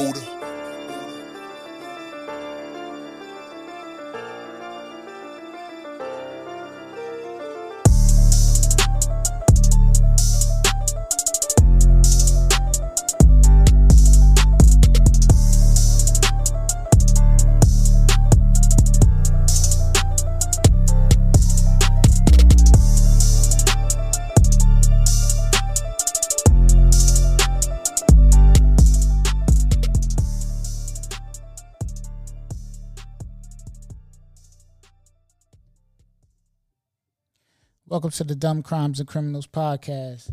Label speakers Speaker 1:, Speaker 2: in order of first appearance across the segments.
Speaker 1: Buddha.
Speaker 2: To the Dumb Crimes and Criminals podcast.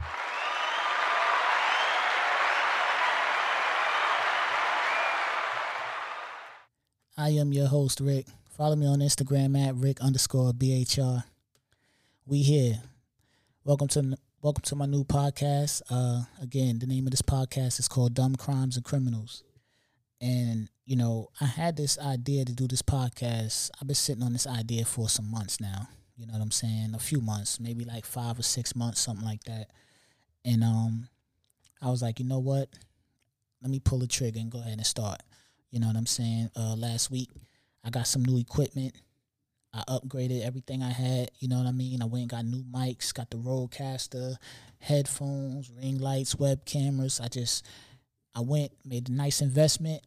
Speaker 2: I am your host, Rick. Follow me on Instagram at Rick underscore BHR. We here. Welcome to welcome to my new podcast. Uh, again, the name of this podcast is called Dumb Crimes and Criminals. And you know, I had this idea to do this podcast. I've been sitting on this idea for some months now you know what I'm saying? A few months, maybe like five or six months, something like that. And um, I was like, you know what? Let me pull the trigger and go ahead and start. You know what I'm saying? Uh, last week, I got some new equipment. I upgraded everything I had. You know what I mean? I went and got new mics, got the Rodecaster, headphones, ring lights, web cameras. I just, I went, made a nice investment,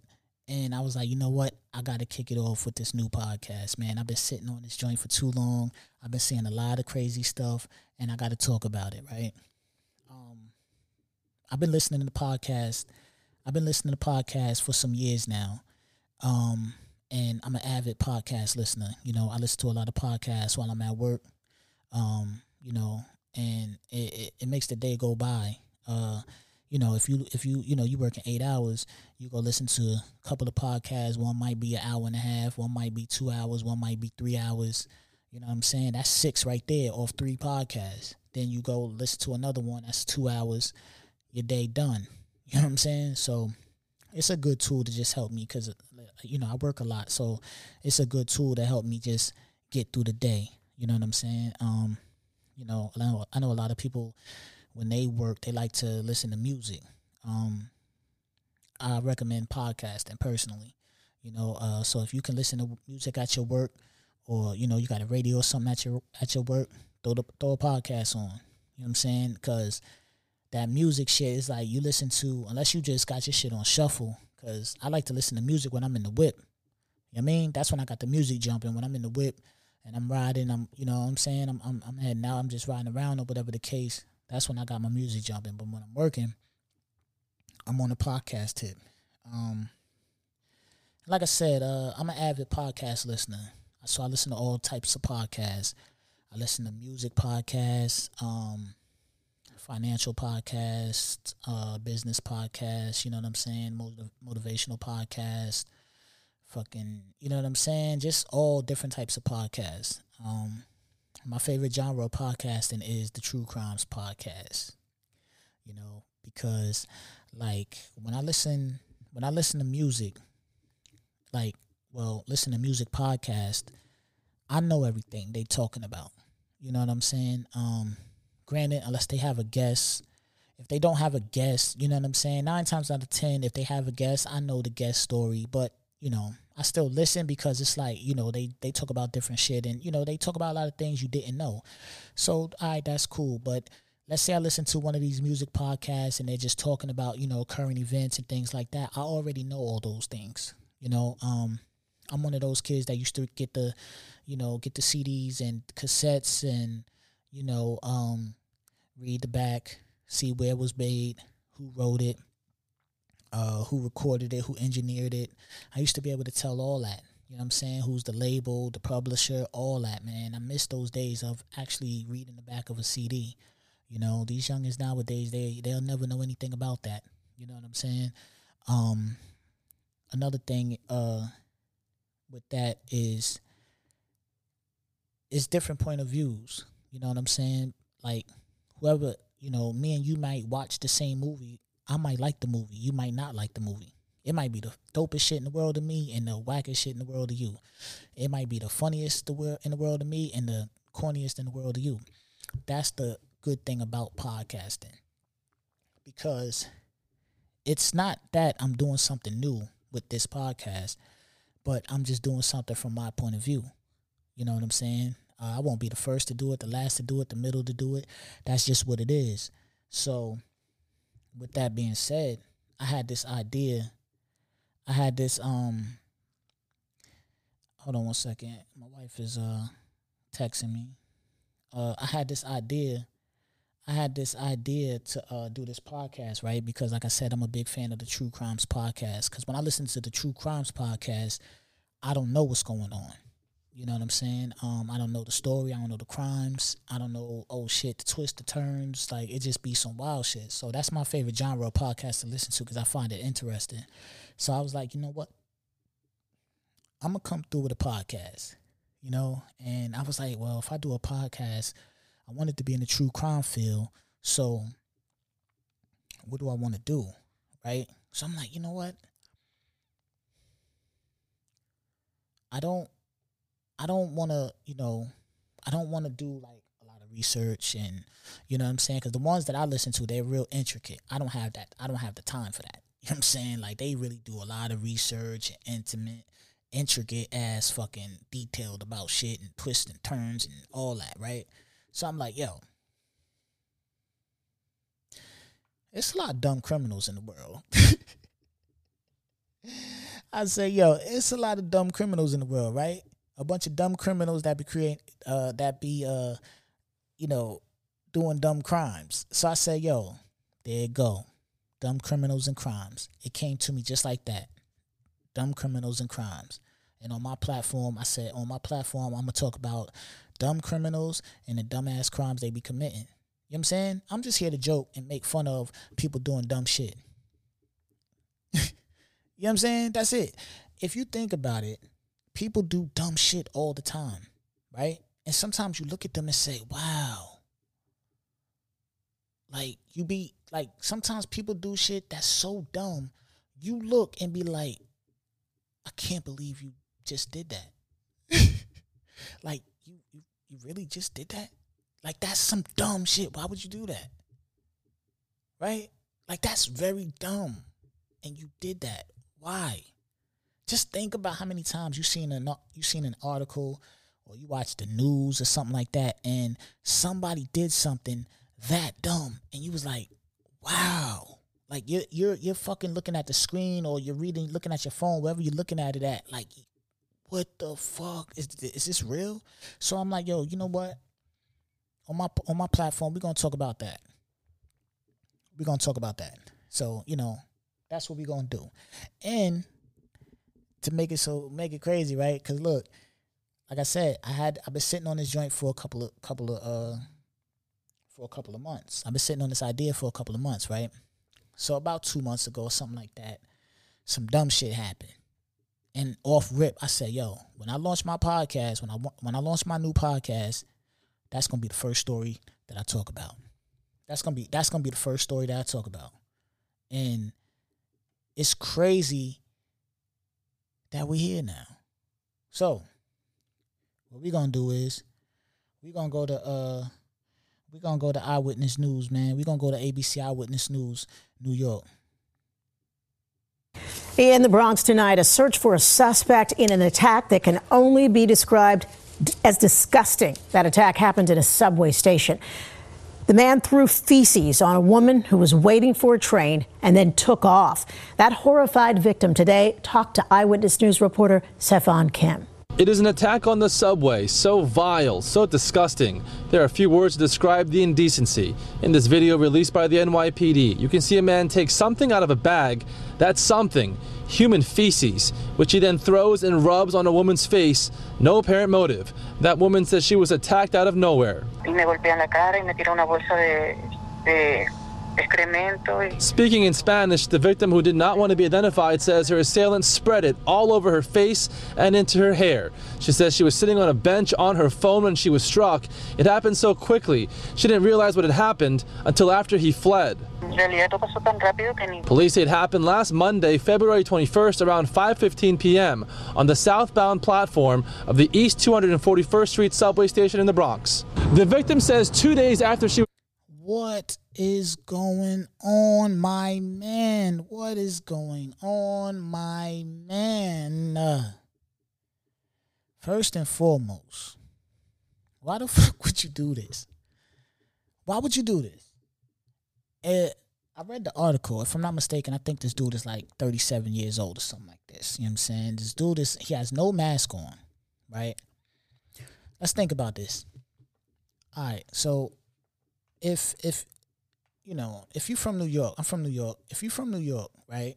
Speaker 2: and I was like, you know what? I got to kick it off with this new podcast, man. I've been sitting on this joint for too long. I've been seeing a lot of crazy stuff, and I got to talk about it, right? Um, I've been listening to the podcast. I've been listening to podcasts for some years now. Um, and I'm an avid podcast listener. You know, I listen to a lot of podcasts while I'm at work. Um, you know, and it, it, it makes the day go by. Uh, you know, if you if you you know you working eight hours, you go listen to a couple of podcasts. One might be an hour and a half, one might be two hours, one might be three hours. You know what I'm saying? That's six right there off three podcasts. Then you go listen to another one. That's two hours. Your day done. You know what I'm saying? So it's a good tool to just help me because you know I work a lot, so it's a good tool to help me just get through the day. You know what I'm saying? Um, you know, I know, I know a lot of people when they work, they like to listen to music. Um, I recommend podcasting personally. You know, uh, so if you can listen to music at your work, or you know, you got a radio or something at your at your work, throw the, throw a podcast on. You know what I'm saying? Because that music shit is like you listen to unless you just got your shit on shuffle. Because I like to listen to music when I'm in the whip. You know what I mean? That's when I got the music jumping when I'm in the whip and I'm riding. I'm you know what I'm saying I'm I'm, I'm heading out. I'm just riding around or whatever the case. That's when I got my music jumping. But when I'm working, I'm on a podcast tip. Um, like I said, uh, I'm an avid podcast listener. So I listen to all types of podcasts. I listen to music podcasts, um, financial podcasts, uh, business podcasts, you know what I'm saying? Motiv- motivational podcasts, fucking, you know what I'm saying? Just all different types of podcasts. Um, my favorite genre of podcasting is the true crimes podcast. You know, because like when I listen when I listen to music, like well, listen to music podcast, I know everything they talking about. You know what I'm saying? Um granted, unless they have a guest, if they don't have a guest, you know what I'm saying? Nine times out of ten, if they have a guest, I know the guest story. But, you know, I still listen because it's like, you know, they, they talk about different shit and, you know, they talk about a lot of things you didn't know. So, right, that's cool. But let's say I listen to one of these music podcasts and they're just talking about, you know, current events and things like that. I already know all those things. You know, um, I'm one of those kids that used to get the, you know, get the CDs and cassettes and, you know, um, read the back, see where it was made, who wrote it, uh, who recorded it, who engineered it. I used to be able to tell all that. You know what I'm saying? Who's the label, the publisher, all that, man. I miss those days of actually reading the back of a CD. You know, these youngins nowadays, they they'll never know anything about that. You know what I'm saying? Um, another thing uh, with that is it's different point of views. You know what I'm saying? Like whoever, you know, me and you might watch the same movie I might like the movie. You might not like the movie. It might be the dopest shit in the world to me and the wackest shit in the world to you. It might be the funniest in the world to me and the corniest in the world to you. That's the good thing about podcasting. Because it's not that I'm doing something new with this podcast, but I'm just doing something from my point of view. You know what I'm saying? Uh, I won't be the first to do it, the last to do it, the middle to do it. That's just what it is. So, with that being said, I had this idea. I had this um. Hold on one second. My wife is uh texting me. Uh, I had this idea. I had this idea to uh, do this podcast, right? Because, like I said, I'm a big fan of the True Crimes podcast. Because when I listen to the True Crimes podcast, I don't know what's going on. You know what I'm saying? Um, I don't know the story. I don't know the crimes. I don't know, oh shit, the twists, the turns. Like, it just be some wild shit. So that's my favorite genre of podcast to listen to because I find it interesting. So I was like, you know what? I'm to come through with a podcast, you know? And I was like, well, if I do a podcast, I want it to be in the true crime field. So what do I want to do? Right? So I'm like, you know what? I don't I don't want to, you know, I don't want to do like a lot of research and, you know what I'm saying? Because the ones that I listen to, they're real intricate. I don't have that. I don't have the time for that. You know what I'm saying? Like they really do a lot of research and intimate, intricate ass fucking detailed about shit and twists and turns and all that, right? So I'm like, yo, it's a lot of dumb criminals in the world. I say, yo, it's a lot of dumb criminals in the world, right? A bunch of dumb criminals that be create uh that be uh you know doing dumb crimes. So I said, yo, there you go. Dumb criminals and crimes. It came to me just like that. Dumb criminals and crimes. And on my platform, I said, on my platform, I'm gonna talk about dumb criminals and the dumbass crimes they be committing. You know what I'm saying? I'm just here to joke and make fun of people doing dumb shit. you know what I'm saying? That's it. If you think about it, people do dumb shit all the time, right? And sometimes you look at them and say, wow. Like, you be like, sometimes people do shit that's so dumb. You look and be like, I can't believe you just did that. like, you, you, you really just did that? Like, that's some dumb shit. Why would you do that? Right? Like, that's very dumb. And you did that. Why? Just think about how many times you seen an you seen an article or you watch the news or something like that, and somebody did something that dumb, and you was like, "Wow!" Like you're you're you're fucking looking at the screen or you're reading, looking at your phone, wherever you're looking at it at. Like, what the fuck is is this real? So I'm like, yo, you know what? On my on my platform, we're gonna talk about that. We're gonna talk about that. So you know, that's what we're gonna do, and to make it so make it crazy, right? Because look, like I said, I had I've been sitting on this joint for a couple of couple of uh for a couple of months. I've been sitting on this idea for a couple of months, right? So about two months ago, something like that, some dumb shit happened. And off rip, I said, "Yo, when I launch my podcast, when I when I launch my new podcast, that's gonna be the first story that I talk about. That's gonna be that's gonna be the first story that I talk about." And it's crazy that we here now. So, what we gonna do is we gonna go to uh we gonna go to Eyewitness News, man. we gonna go to ABC Eyewitness News, New York.
Speaker 1: In the Bronx tonight, a search for a suspect in an attack that can only be described as disgusting. That attack happened in a subway station. The man threw feces on a woman who was waiting for a train and then took off. That horrified victim today talked to Eyewitness News reporter Stefan Kim.
Speaker 3: It is an attack on the subway, so vile, so disgusting. There are few words to describe the indecency. In this video released by the NYPD, you can see a man take something out of a bag. That's something, human feces, which he then throws and rubs on a woman's face. No apparent motive. That woman says she was attacked out of nowhere. Speaking in Spanish, the victim who did not want to be identified says her assailant spread it all over her face and into her hair. She says she was sitting on a bench on her phone when she was struck. It happened so quickly. She didn't realize what had happened until after he fled. Police say it happened last Monday, February 21st around 5:15 p.m. on the southbound platform of the East 241st Street subway station in the Bronx. The victim says 2 days after she
Speaker 2: What is going on, my man? What is going on, my man? First and foremost, why the fuck would you do this? Why would you do this? It, I read the article. If I'm not mistaken, I think this dude is like 37 years old or something like this. You know what I'm saying? This dude is he has no mask on, right? Let's think about this. All right, so if if you know if you're from New York, I'm from New York. If you're from New York, right,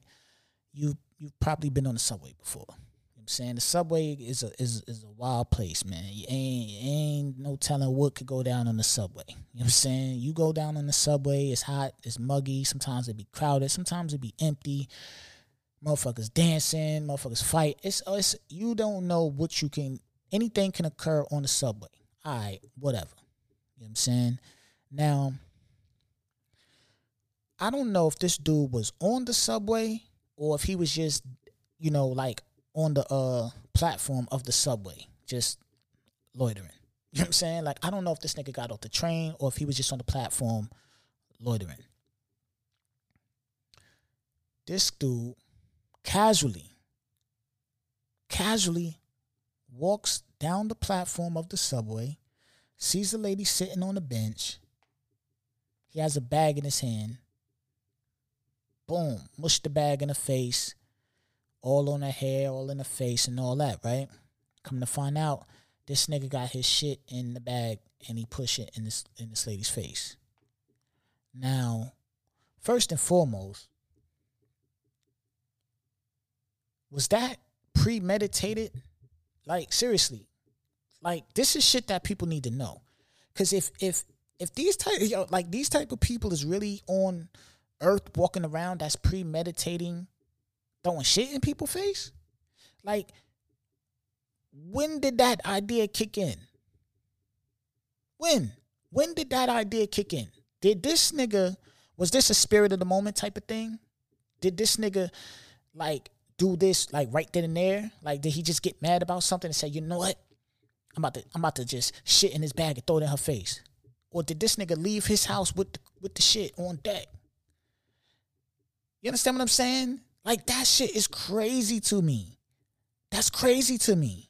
Speaker 2: you you've probably been on the subway before. You know I'm saying the subway is a is is a wild place, man. You ain't ain't no telling what could go down on the subway. You know what I'm saying? You go down on the subway, it's hot, it's muggy. Sometimes it be crowded, sometimes it be empty. Motherfuckers dancing, motherfuckers fight. It's oh, it's you don't know what you can. Anything can occur on the subway. All right, whatever. You know what I'm saying? Now, I don't know if this dude was on the subway or if he was just, you know, like on the uh platform of the subway, just loitering. You know what I'm saying? Like I don't know if this nigga got off the train or if he was just on the platform loitering. This dude casually, casually walks down the platform of the subway, sees the lady sitting on the bench. He has a bag in his hand. Boom, mush the bag in the face, all on her hair, all in the face, and all that, right? Come to find out, this nigga got his shit in the bag and he push it in this in this lady's face. Now, first and foremost, was that premeditated? Like seriously, like this is shit that people need to know. Cause if if if these type like these type of people is really on earth walking around that's premeditating throwing shit in people's face, like when did that idea kick in? When? When did that idea kick in? Did this nigga was this a spirit of the moment type of thing? Did this nigga like do this like right then and there? Like did he just get mad about something and say, you know what? I'm about to I'm about to just shit in his bag and throw it in her face. Or did this nigga leave his house with the, with the shit on deck? You understand what I'm saying? Like that shit is crazy to me. That's crazy to me.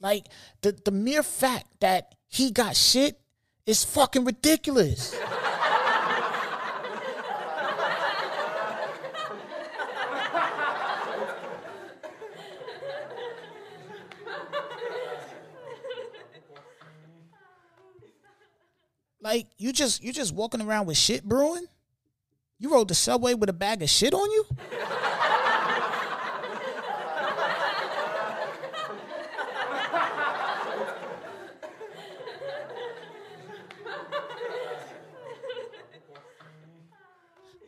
Speaker 2: Like the the mere fact that he got shit is fucking ridiculous. like you just you just walking around with shit brewing? You rode the subway with a bag of shit on you?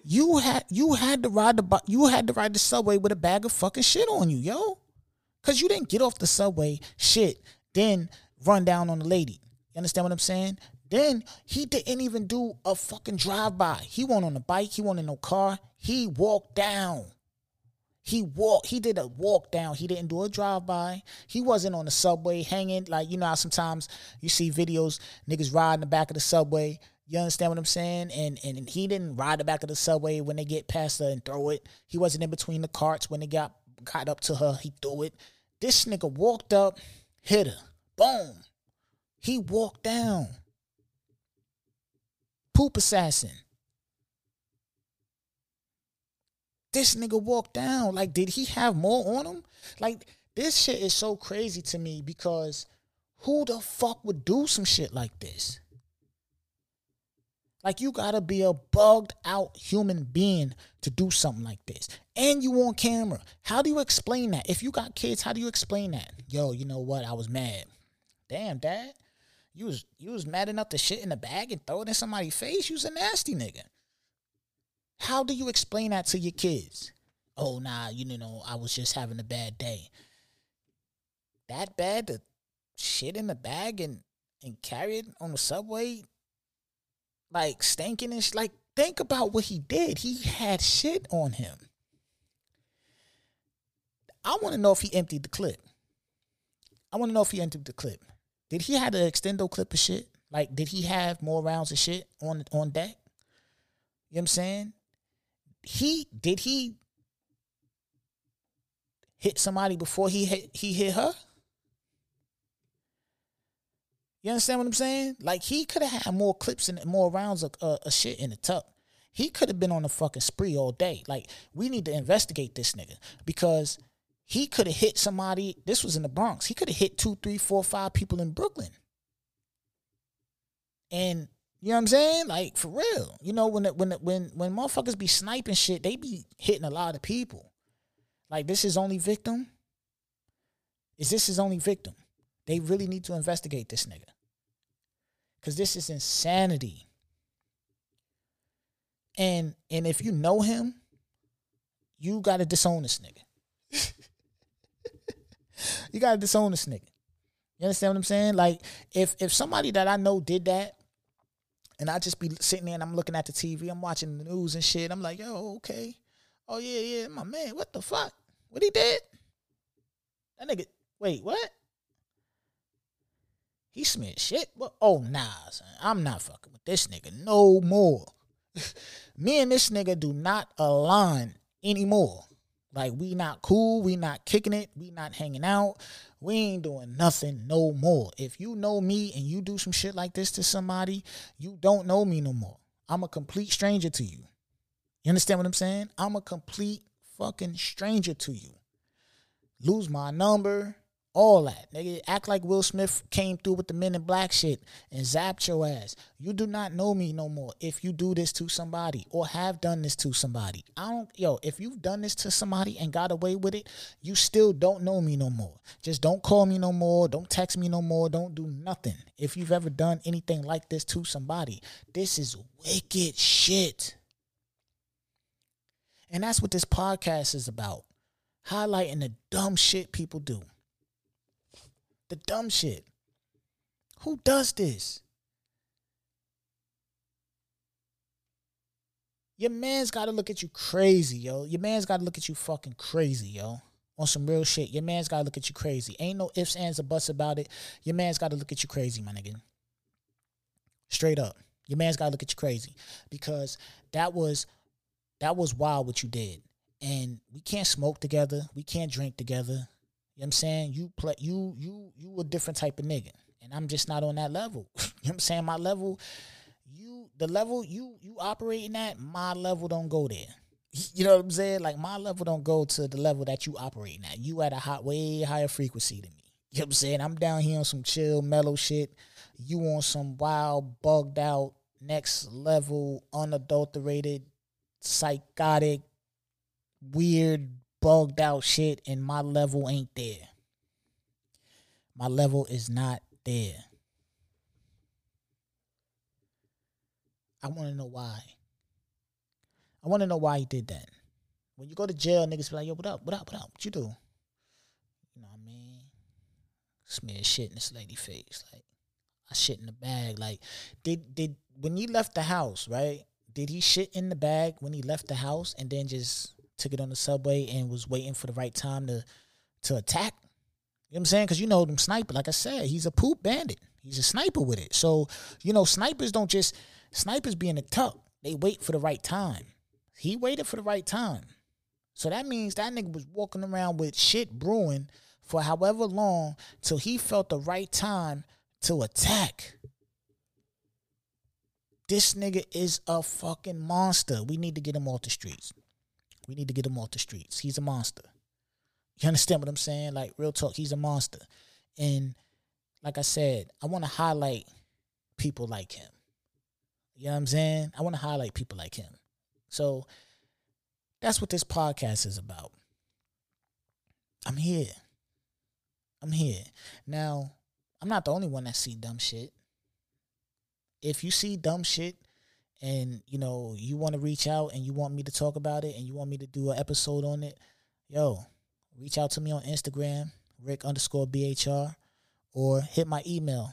Speaker 2: You had you had to ride the you had to ride the subway with a bag of fucking shit on you, yo. Cause you didn't get off the subway, shit, then run down on the lady. You understand what I'm saying? Then he didn't even do a fucking drive by. He went on a bike. He went in no car. He walked down. He walked. He did a walk down. He didn't do a drive by. He wasn't on the subway hanging like you know how sometimes you see videos niggas ride in the back of the subway. You understand what I'm saying? And and he didn't ride the back of the subway when they get past her and throw it. He wasn't in between the carts when they got got up to her. He threw it. This nigga walked up, hit her, boom. He walked down. Poop assassin. This nigga walked down. Like, did he have more on him? Like, this shit is so crazy to me because who the fuck would do some shit like this? Like, you gotta be a bugged out human being to do something like this. And you on camera. How do you explain that? If you got kids, how do you explain that? Yo, you know what? I was mad. Damn, dad. You was you was mad enough to shit in the bag and throw it in somebody's face. You was a nasty nigga. How do you explain that to your kids? Oh nah, you know, I was just having a bad day. That bad to shit in the bag and and carry it on the subway, like stinking and sh- like. Think about what he did. He had shit on him. I want to know if he emptied the clip. I want to know if he emptied the clip. Did he have an extendo clip of shit? Like, did he have more rounds of shit on on deck? You know what I'm saying? He did he hit somebody before he hit he hit her? You understand what I'm saying? Like he could have had more clips and more rounds of, uh, shit in the tuck. He could have been on a fucking spree all day. Like we need to investigate this nigga because he could have hit somebody. This was in the Bronx. He could have hit two, three, four, five people in Brooklyn. And you know what I'm saying? Like for real. You know when when when when motherfuckers be sniping shit, they be hitting a lot of people. Like this is only victim. Is this his only victim? They really need to investigate this nigga. Cause this is insanity. And and if you know him, you gotta disown this nigga. you gotta disown this nigga. You understand what I'm saying? Like if if somebody that I know did that, and I just be sitting there and I'm looking at the TV, I'm watching the news and shit. I'm like, yo, okay. Oh yeah, yeah, my man. What the fuck? What he did? That nigga. Wait, what? He smeared shit. What? Oh nah, son. I'm not fucking with this nigga no more. Me and this nigga do not align anymore. Like we not cool, we not kicking it, we not hanging out, we ain't doing nothing no more. If you know me and you do some shit like this to somebody, you don't know me no more. I'm a complete stranger to you. You understand what I'm saying? I'm a complete fucking stranger to you. Lose my number, all that. Nigga, act like Will Smith came through with the men in black shit and zapped your ass. You do not know me no more if you do this to somebody or have done this to somebody. I don't, yo, if you've done this to somebody and got away with it, you still don't know me no more. Just don't call me no more. Don't text me no more. Don't do nothing. If you've ever done anything like this to somebody, this is wicked shit. And that's what this podcast is about highlighting the dumb shit people do. The dumb shit. Who does this? Your man's got to look at you crazy, yo. Your man's got to look at you fucking crazy, yo. On some real shit. Your man's got to look at you crazy. Ain't no ifs, ands, or buts about it. Your man's got to look at you crazy, my nigga. Straight up. Your man's got to look at you crazy because that was that was wild what you did. And we can't smoke together. We can't drink together. You know what I'm saying? You play you you you a different type of nigga. And I'm just not on that level. you know what I'm saying? My level, you the level you you operating at, my level don't go there. You know what I'm saying? Like my level don't go to the level that you operating at. You at a hot way higher frequency than me. You know what I'm saying? I'm down here on some chill, mellow shit. You on some wild, bugged out, next level, unadulterated, psychotic, weird, bugged out shit, and my level ain't there. My level is not there. I want to know why. I want to know why he did that. When you go to jail, niggas be like, yo, what up? What up? What up? What you do? You know what I mean? Smear shit in this lady face. Like, I shit in the bag. Like, did did when you left the house, right? Did he shit in the bag when he left the house and then just took it on the subway and was waiting for the right time to to attack? You know what I'm saying? Because you know them sniper, like I said, he's a poop bandit. He's a sniper with it. So, you know, snipers don't just snipers be in tuck. They wait for the right time. He waited for the right time. So that means that nigga was walking around with shit brewing for however long till he felt the right time to attack. This nigga is a fucking monster. We need to get him off the streets. We need to get him off the streets. He's a monster. You understand what I'm saying? Like real talk, he's a monster. And like I said, I want to highlight people like him. You know what I'm saying? I want to highlight people like him. So that's what this podcast is about. I'm here. I'm here. Now, I'm not the only one that see dumb shit. If you see dumb shit and you know you want to reach out and you want me to talk about it and you want me to do an episode on it, yo, reach out to me on Instagram, Rick underscore BHR, or hit my email,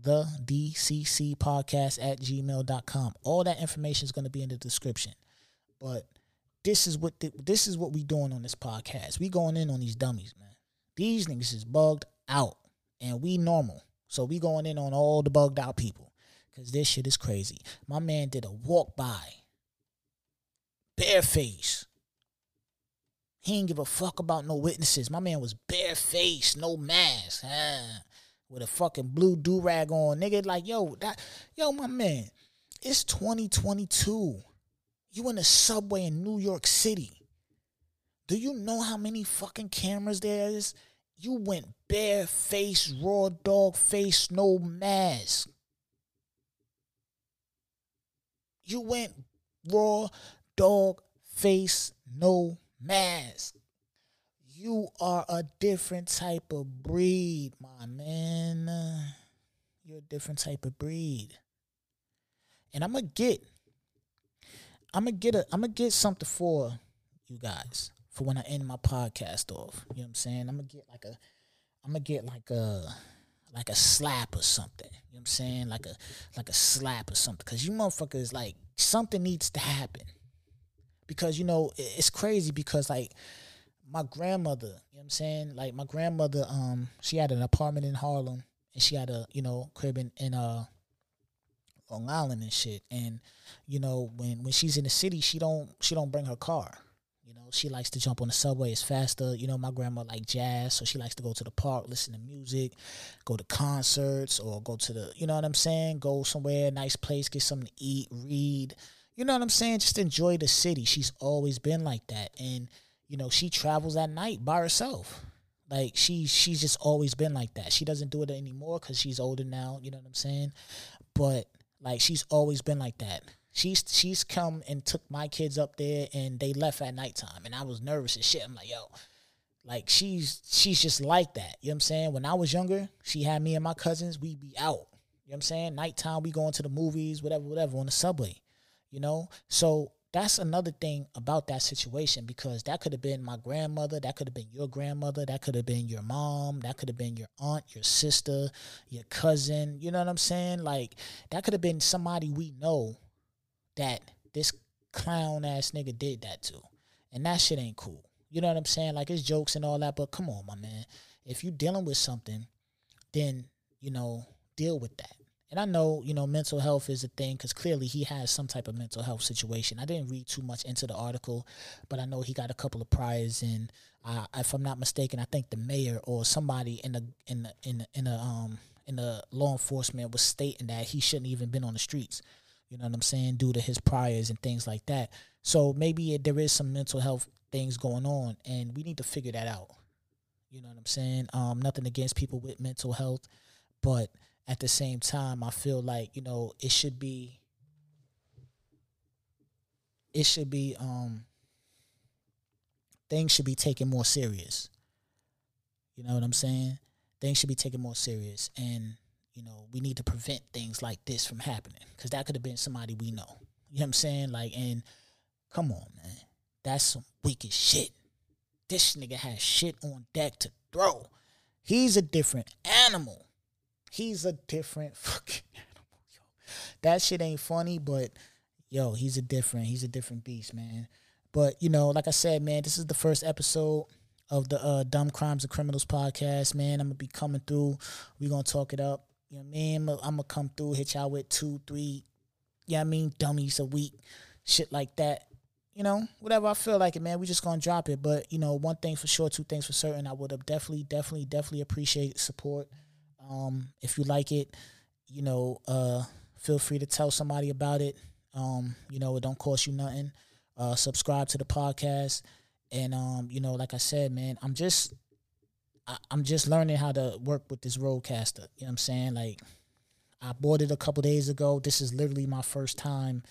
Speaker 2: the DCC podcast at gmail.com. All that information is going to be in the description. But this is what the, this is what we doing on this podcast. We going in on these dummies, man. These niggas is bugged out, and we normal. So we going in on all the bugged out people. Cause this shit is crazy. My man did a walk by. Bareface. He ain't give a fuck about no witnesses. My man was barefaced, no mask, with a fucking blue do rag on, nigga. Like, yo, that, yo, my man, it's 2022. You in the subway in New York City. Do you know how many fucking cameras there is? You went bare face, raw dog face, no mask. You went raw dog face, no mask. You are a different type of breed, my man. You're a different type of breed. And I'm gonna get I'm gonna get a I'm gonna get something for you guys for when I end my podcast off. You know what I'm saying? I'm gonna get like a I'm gonna get like a like a slap or something. You know what I'm saying? Like a like a slap or something. Cause you motherfuckers like something needs to happen. Because you know, it's crazy because like my grandmother, you know what I'm saying? Like my grandmother, um, she had an apartment in Harlem and she had a, you know, crib in, in uh Long Island and shit. And, you know, when when she's in the city, she don't she don't bring her car she likes to jump on the subway. It's faster. You know, my grandma like jazz, so she likes to go to the park, listen to music, go to concerts, or go to the, you know what I'm saying? Go somewhere, nice place, get something to eat, read. You know what I'm saying? Just enjoy the city. She's always been like that, and you know, she travels at night by herself. Like she, she's just always been like that. She doesn't do it anymore because she's older now. You know what I'm saying? But like she's always been like that. She's she's come and took my kids up there and they left at nighttime and I was nervous as shit. I'm like, yo, like she's she's just like that. You know what I'm saying? When I was younger, she had me and my cousins, we'd be out. You know what I'm saying? Nighttime, we going to the movies, whatever, whatever, on the subway. You know? So that's another thing about that situation because that could have been my grandmother, that could have been your grandmother, that could have been your mom, that could have been your aunt, your sister, your cousin. You know what I'm saying? Like that could have been somebody we know that this clown ass nigga did that to. And that shit ain't cool. You know what I'm saying? Like it's jokes and all that, but come on, my man. If you dealing with something, then, you know, deal with that. And I know, you know, mental health is a thing because clearly he has some type of mental health situation. I didn't read too much into the article, but I know he got a couple of priors, and uh, if I'm not mistaken, I think the mayor or somebody in the in the in the, in the um in the law enforcement was stating that he shouldn't even been on the streets. You know what I'm saying? Due to his priors and things like that. So maybe it, there is some mental health things going on, and we need to figure that out. You know what I'm saying? Um, nothing against people with mental health, but at the same time, I feel like you know it should be. It should be um. Things should be taken more serious. You know what I'm saying? Things should be taken more serious, and you know, we need to prevent things like this from happening because that could have been somebody we know. You know what I'm saying? Like, and come on, man, that's some wicked shit. This nigga has shit on deck to throw. He's a different animal. He's a different fucking animal, yo. That shit ain't funny, but yo, he's a different, he's a different beast, man. But you know, like I said, man, this is the first episode of the uh, Dumb Crimes and Criminals podcast, man. I'm gonna be coming through. we gonna talk it up. You know what I mean? I'm gonna come through, hit y'all with two, three, yeah, you know I mean, dummies a week, shit like that. You know, whatever I feel like it, man. We just gonna drop it. But you know, one thing for sure, two things for certain. I would have definitely, definitely, definitely appreciate support. Um, if you like it, you know, uh, feel free to tell somebody about it. Um, you know, it don't cost you nothing. Uh, subscribe to the podcast, and um, you know, like I said, man, I'm just I, am just learning how to work with this RODECaster. You know what I'm saying? Like I bought it a couple days ago. This is literally my first time.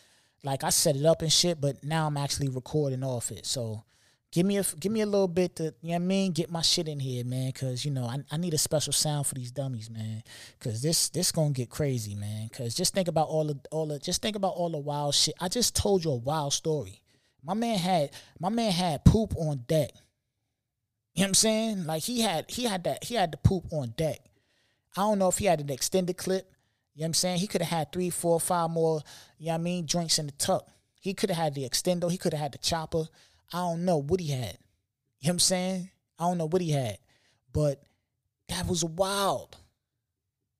Speaker 2: Like I set it up and shit, but now I'm actually recording off it. So give me a give me a little bit to you know what I mean, get my shit in here, man. Cause you know I, I need a special sound for these dummies, man. Cause this this gonna get crazy, man. Cause just think about all the all the just think about all the wild shit. I just told you a wild story. My man had my man had poop on deck. Know what I'm saying? Like he had he had that he had the poop on deck. I don't know if he had an extended clip. You know what I'm saying? He could have had three, four, five more, you know what I mean, joints in the tuck. He could have had the extendo, he could have had the chopper. I don't know what he had. You know what I'm saying? I don't know what he had. But that was wild.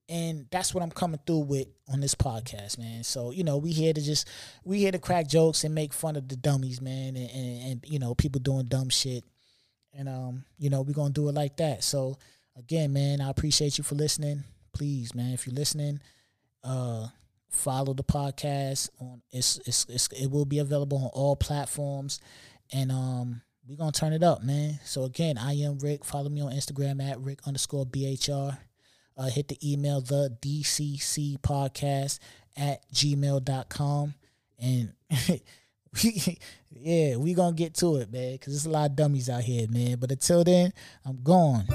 Speaker 2: And that's what I'm coming through with on this podcast, man. So you know, we here to just we here to crack jokes and make fun of the dummies, man, and, and, and you know people doing dumb shit, and um, you know we're gonna do it like that. So again, man, I appreciate you for listening. Please, man, if you're listening, uh, follow the podcast on it's, it's it's it will be available on all platforms, and um we're gonna turn it up, man. So again, I am Rick. Follow me on Instagram at Rick underscore BHR. Uh, hit the email the DCC podcast at gmail.com. And yeah, we gonna get to it, man, because there's a lot of dummies out here, man. But until then, I'm gone.